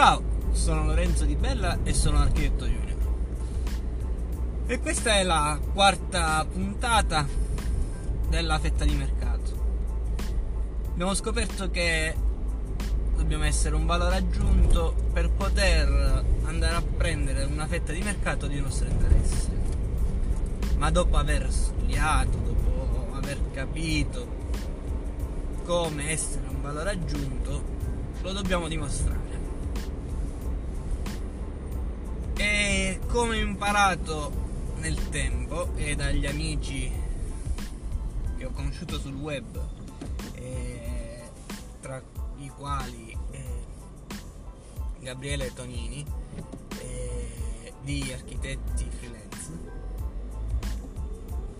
Ciao, sono Lorenzo Di Bella e sono architetto junior. E questa è la quarta puntata della fetta di mercato. Abbiamo scoperto che dobbiamo essere un valore aggiunto per poter andare a prendere una fetta di mercato di nostro interesse. Ma dopo aver studiato, dopo aver capito come essere un valore aggiunto, lo dobbiamo dimostrare. Come imparato nel tempo e dagli amici che ho conosciuto sul web, tra i quali eh, Gabriele Tonini eh, di Architetti Freelance,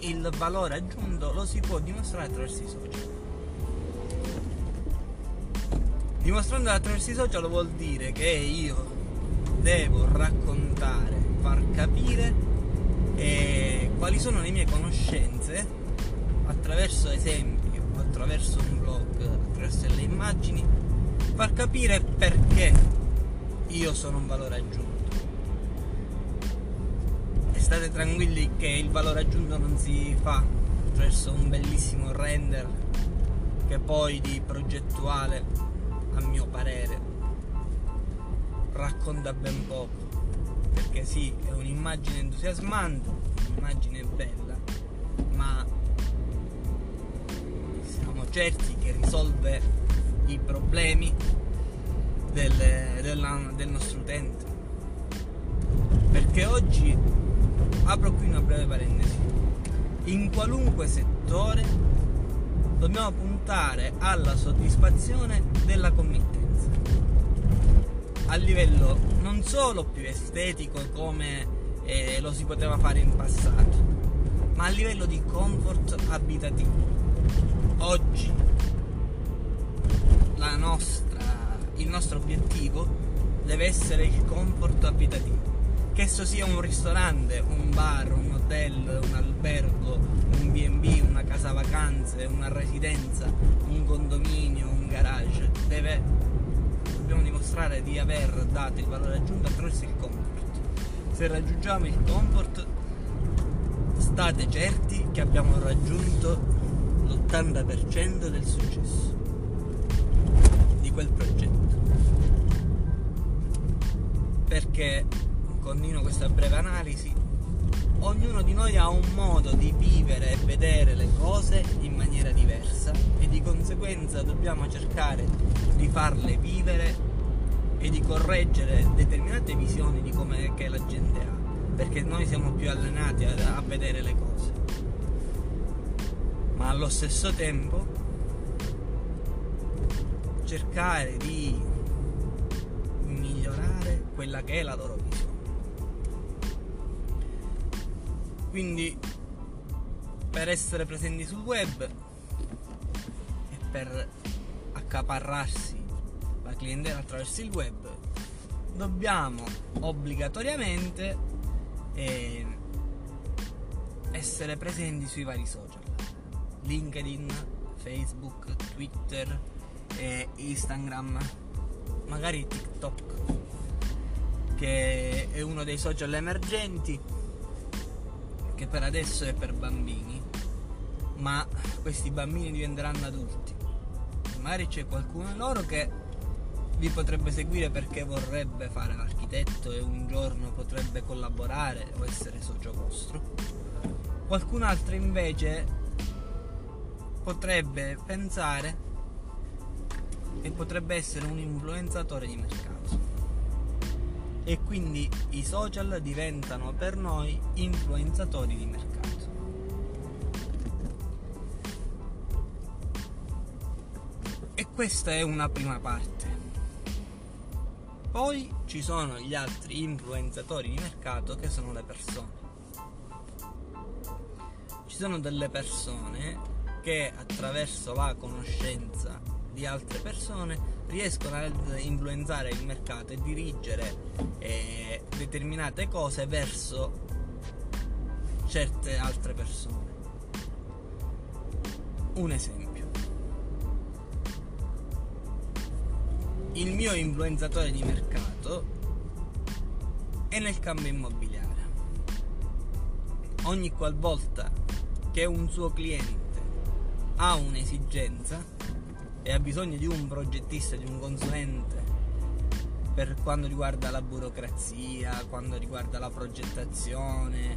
il valore aggiunto lo si può dimostrare attraverso i social. Dimostrando attraverso i social vuol dire che io devo raccontare, far capire eh, quali sono le mie conoscenze attraverso esempi o attraverso un blog, attraverso le immagini, far capire perché io sono un valore aggiunto. E state tranquilli che il valore aggiunto non si fa attraverso un bellissimo render che poi di progettuale, a mio parere, racconta ben poco. Perché sì, è un'immagine entusiasmante, un'immagine bella, ma siamo certi che risolve i problemi del, del, del nostro utente. Perché oggi, apro qui una breve parentesi, in qualunque settore dobbiamo puntare alla soddisfazione della committenza livello non solo più estetico come eh, lo si poteva fare in passato, ma a livello di comfort abitativo. Oggi nostra, il nostro obiettivo deve essere il comfort abitativo, che esso sia un ristorante, un bar, un hotel, un albergo, un B&B, una casa vacanze, una residenza, un condominio, un garage, deve dobbiamo dimostrare di aver dato il valore aggiunto attraverso il comfort. Se raggiungiamo il comfort, state certi che abbiamo raggiunto l'80% del successo di quel progetto. Perché, continuo questa breve analisi, ognuno di noi ha un modo di vivere e vedere le cose in maniera diversa e di conseguenza dobbiamo cercare di farle vivere e di correggere determinate visioni di come la gente ha perché noi siamo più allenati a, a vedere le cose. Ma allo stesso tempo cercare di migliorare quella che è la loro visione. Quindi per essere presenti sul web e per accaparrarsi la clientela attraverso il web dobbiamo obbligatoriamente eh, essere presenti sui vari social LinkedIn, Facebook, Twitter, eh, Instagram, magari TikTok che è uno dei social emergenti che per adesso è per bambini, ma questi bambini diventeranno adulti. Magari c'è qualcuno di loro che vi potrebbe seguire perché vorrebbe fare l'architetto e un giorno potrebbe collaborare o essere socio vostro. Qualcun altro invece potrebbe pensare e potrebbe essere un influenzatore di mercato e quindi i social diventano per noi influenzatori di mercato. Questa è una prima parte. Poi ci sono gli altri influenzatori di mercato che sono le persone. Ci sono delle persone che attraverso la conoscenza di altre persone riescono ad influenzare il mercato e dirigere eh, determinate cose verso certe altre persone. Un esempio. Il mio influenzatore di mercato e nel campo immobiliare. Ogni qualvolta che un suo cliente ha un'esigenza e ha bisogno di un progettista, di un consulente per quanto riguarda la burocrazia, quando riguarda la progettazione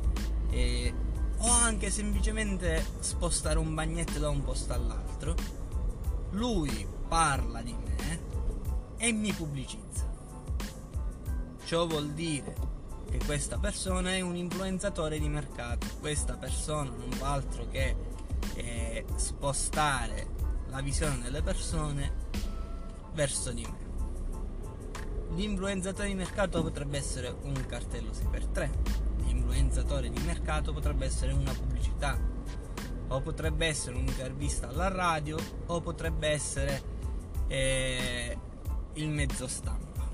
e, o anche semplicemente spostare un bagnetto da un posto all'altro, lui parla di me e mi pubblicizza. Ciò vuol dire che questa persona è un influenzatore di mercato, questa persona non fa altro che eh, spostare la visione delle persone verso di me. L'influenzatore di mercato potrebbe essere un cartello 6x3, l'influenzatore di mercato potrebbe essere una pubblicità, o potrebbe essere un'intervista alla radio, o potrebbe essere eh, il mezzo stampa.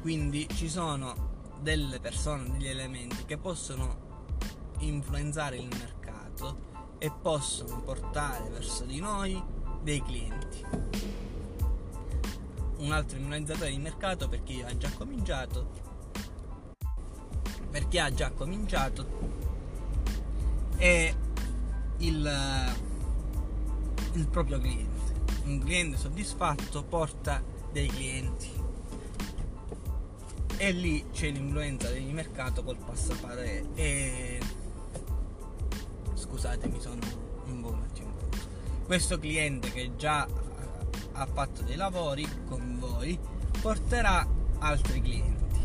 Quindi ci sono delle persone, degli elementi che possono influenzare il mercato e possono portare verso di noi dei clienti un altro influenzatore di mercato per chi ha già cominciato per chi ha già cominciato è il, il proprio cliente un cliente soddisfatto porta dei clienti. E lì c'è l'influenza di mercato col passaparole e scusatemi sono un po' un attimo. Questo cliente che già ha fatto dei lavori con voi porterà altri clienti.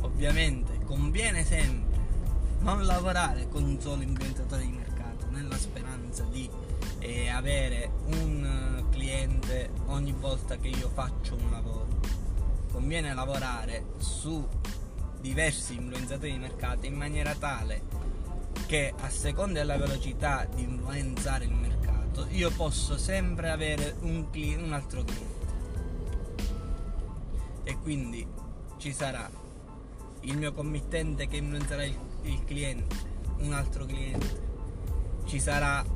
Ovviamente conviene sempre non lavorare con un solo imprenditatore di mercato nella speranza di eh, avere un cliente ogni volta che io faccio un lavoro. Conviene lavorare su diversi influenzatori di mercato in maniera tale che a seconda della velocità di influenzare il mercato io posso sempre avere un, cliente, un altro cliente e quindi ci sarà il mio committente che influenzerà il, il cliente un altro cliente ci sarà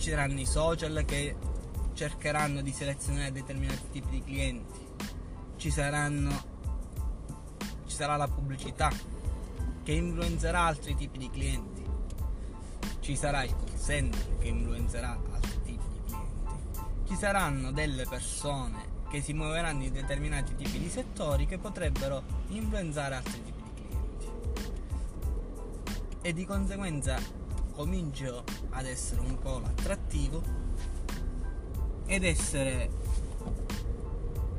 ci saranno i social che cercheranno di selezionare determinati tipi di clienti. Ci saranno ci sarà la pubblicità che influenzerà altri tipi di clienti. Ci sarà il call center che influenzerà altri tipi di clienti, ci saranno delle persone che si muoveranno in determinati tipi di settori che potrebbero influenzare altri tipi di clienti. E di conseguenza comincio ad essere un po' attrattivo ed essere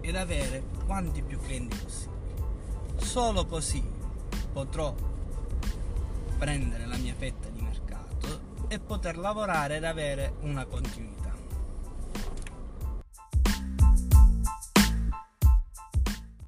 ed avere quanti più clienti possibili. Solo così potrò prendere la mia fetta di mercato e poter lavorare ed avere una continuità.